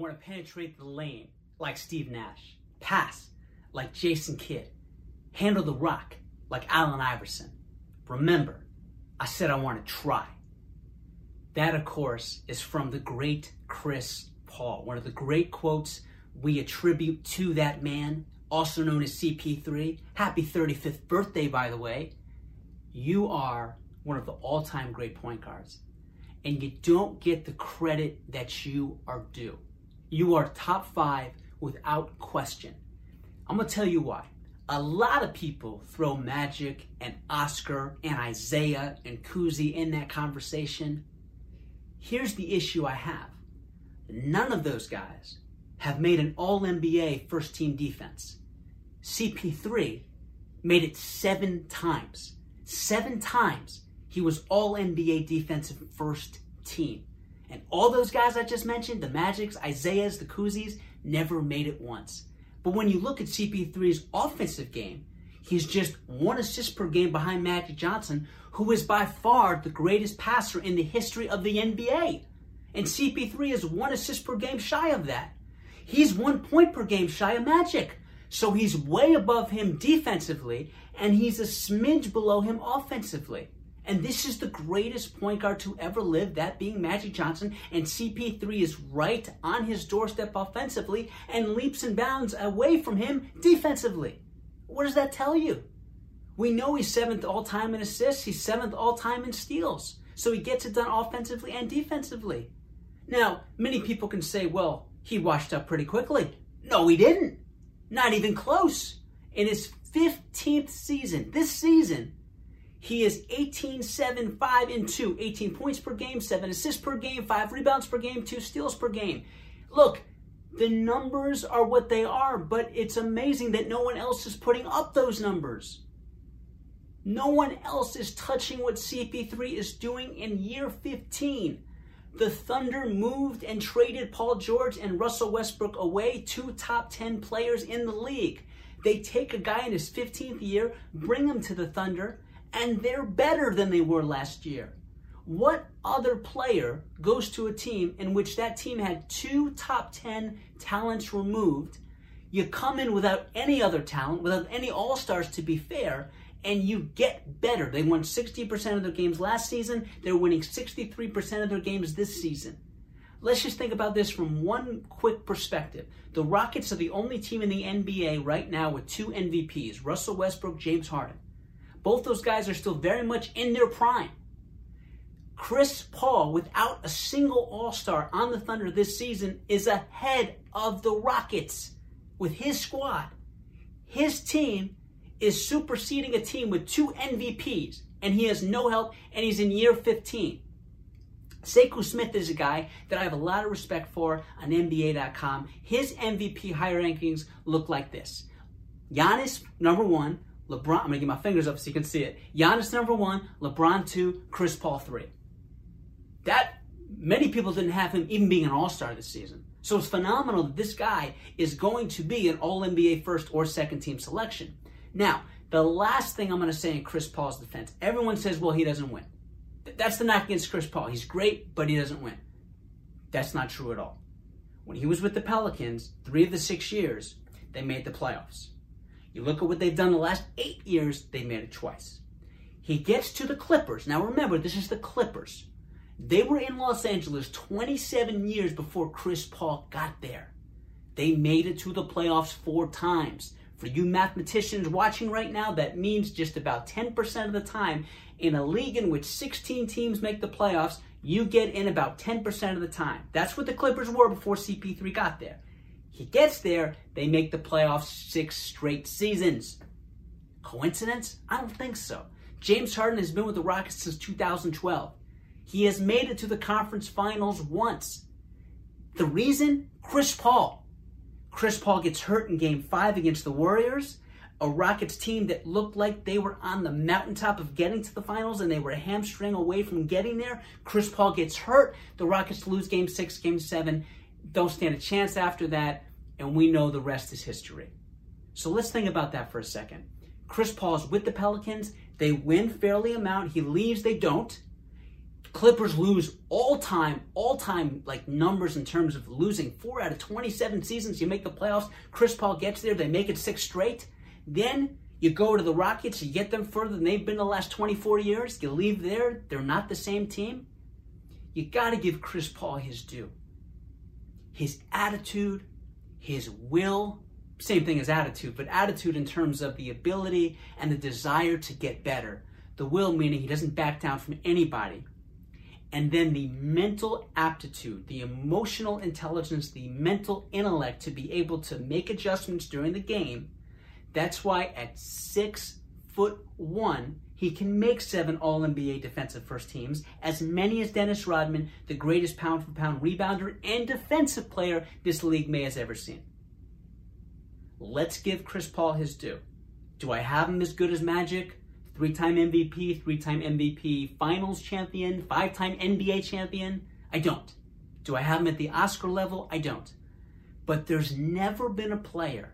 want to penetrate the lane like Steve Nash, pass like Jason Kidd, handle the rock like Allen Iverson. Remember, I said I want to try. That, of course, is from the great Chris Paul, one of the great quotes we attribute to that man, also known as CP3. Happy 35th birthday, by the way. You are one of the all time great point guards, and you don't get the credit that you are due. You are top five without question. I'm to tell you why. A lot of people throw Magic and Oscar and Isiah and Cousy in that conversation. Here's the issue I have none of those guys have made an All NBA first team defense. CP3 made it seven times. Seven times he was All NBA defensive first team. And all those guys I just mentioned, the Magics, Isiahs, the Cousy's, never made it once. But when you look at CP3's offensive game, he's just one assist per game behind Magic Johnson, who is by far the greatest passer in the history of the NBA. And CP3 is one assist per game shy of that. He's one point per game shy of Magic. So he's way above him defensively, and he's a smidge below him offensively. And this is the greatest point guard to ever live, that being Magic Johnson. And CP3 is right on his doorstep offensively and leaps and bounds away from him defensively. What does that tell you? We know he's seventh all time in assists, he's seventh all time in steals. So he gets it done offensively and defensively. Now, many people can say, well, he washed up pretty quickly. No, he didn't. Not even close. In his 15th season, this season, he is 18, 7, 5, and 2. 18 points per game, 7 assists per game, 5 rebounds per game, 2 steals per game. Look, the numbers are what they are, but it's amazing that no one else is putting up those numbers. No one else is touching what CP3 is doing in year 15. The Thunder moved and traded Paul George and Russell Westbrook away, two top 10 players in the league. They take a guy in his 15th year, bring him to the Thunder, and they're better than they were last year. What other player goes to a team in which that team had two top 10 talents removed? You come in without any other talent, without any all stars to be fair, and you get better. They won 60% of their games last season. They're winning 63% of their games this season. Let's just think about this from one quick perspective. The Rockets are the only team in the NBA right now with two MVPs Russell Westbrook, James Harden. Both those guys are still very much in their prime. Chris Paul, without a single All Star on the Thunder this season, is ahead of the Rockets with his squad. His team is superseding a team with two MVPs, and he has no help, and he's in year 15. Sekou Smith is a guy that I have a lot of respect for on NBA.com. His MVP high rankings look like this Giannis, number one, LeBron, I'm gonna get my fingers up so you can see it. Giannis number one, LeBron two, Chris Paul three. That many people didn't have him even being an all-star this season. So it's phenomenal that this guy is going to be an all NBA first or second team selection. Now, the last thing I'm gonna say in Chris Paul's defense, everyone says, well, he doesn't win. That's the knock against Chris Paul. He's great, but he doesn't win. That's not true at all. When he was with the Pelicans, three of the six years, they made the playoffs. You look at what they've done the last eight years, they made it twice. He gets to the Clippers. Now remember, this is the Clippers. They were in Los Angeles 27 years before Chris Paul got there. They made it to the playoffs four times. For you mathematicians watching right now, that means just about 10% of the time in a league in which 16 teams make the playoffs, you get in about 10% of the time. That's what the Clippers were before CP3 got there. He gets there, they make the playoffs six straight seasons. Coincidence? I don't think so. James Harden has been with the Rockets since 2012. He has made it to the conference finals once. The reason? Chris Paul. Chris Paul gets hurt in game five against the Warriors, a Rockets team that looked like they were on the mountaintop of getting to the finals and they were a hamstring away from getting there. Chris Paul gets hurt. The Rockets lose game six, game seven, don't stand a chance after that and we know the rest is history. So let's think about that for a second. Chris Paul's with the Pelicans. They win fairly amount. He leaves, they don't. Clippers lose all time, all time like numbers in terms of losing four out of 27 seasons. You make the playoffs. Chris Paul gets there. They make it six straight. Then you go to the Rockets. You get them further than they've been the last 24 years. You leave there. They're not the same team. You got to give Chris Paul his due. His attitude, his will, same thing as attitude, but attitude in terms of the ability and the desire to get better. The will meaning he doesn't back down from anybody and then the mental aptitude, the emotional intelligence, the mental intellect to be able to make adjustments during the game. That's why at six foot one, he can make seven All NBA defensive first teams, as many as Dennis Rodman, the greatest pound for pound rebounder and defensive player this league may has ever seen. Let's give Chris Paul his due. Do I have him as good as Magic? three time MVP, three time MVP finals champion, five time NBA champion? I don't. Do I have him at the Oscar level? I don't. But there's never been a player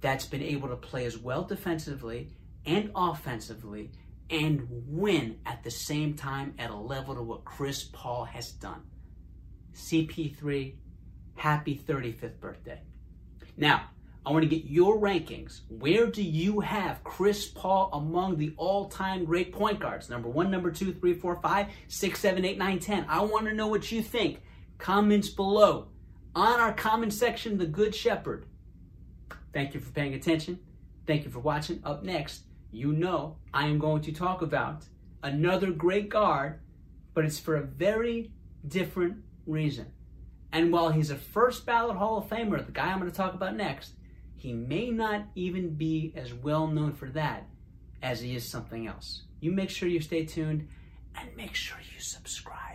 that's been able to play as well defensively and offensively and win at the same time at a level to what Chris Paul has done. CP3, happy 35th birthday. Now, I want to get your rankings. Where do you have Chris Paul among the all time great point guards? Number one, number two, three, four, five, six, seven, eight, nine, ten. I want to know what you think. Comments below. On our comment section, The Good Shepard. Thank you for paying attention. Thank you for watching. Up next, you know I am going to talk about another great guard, but it's for a very different reason. And while he's a first ballot Hall of Famer, the guy I'm going to talk about next, he may not even be as well known for that as he is something else. You make sure you stay tuned and make sure you subscribe.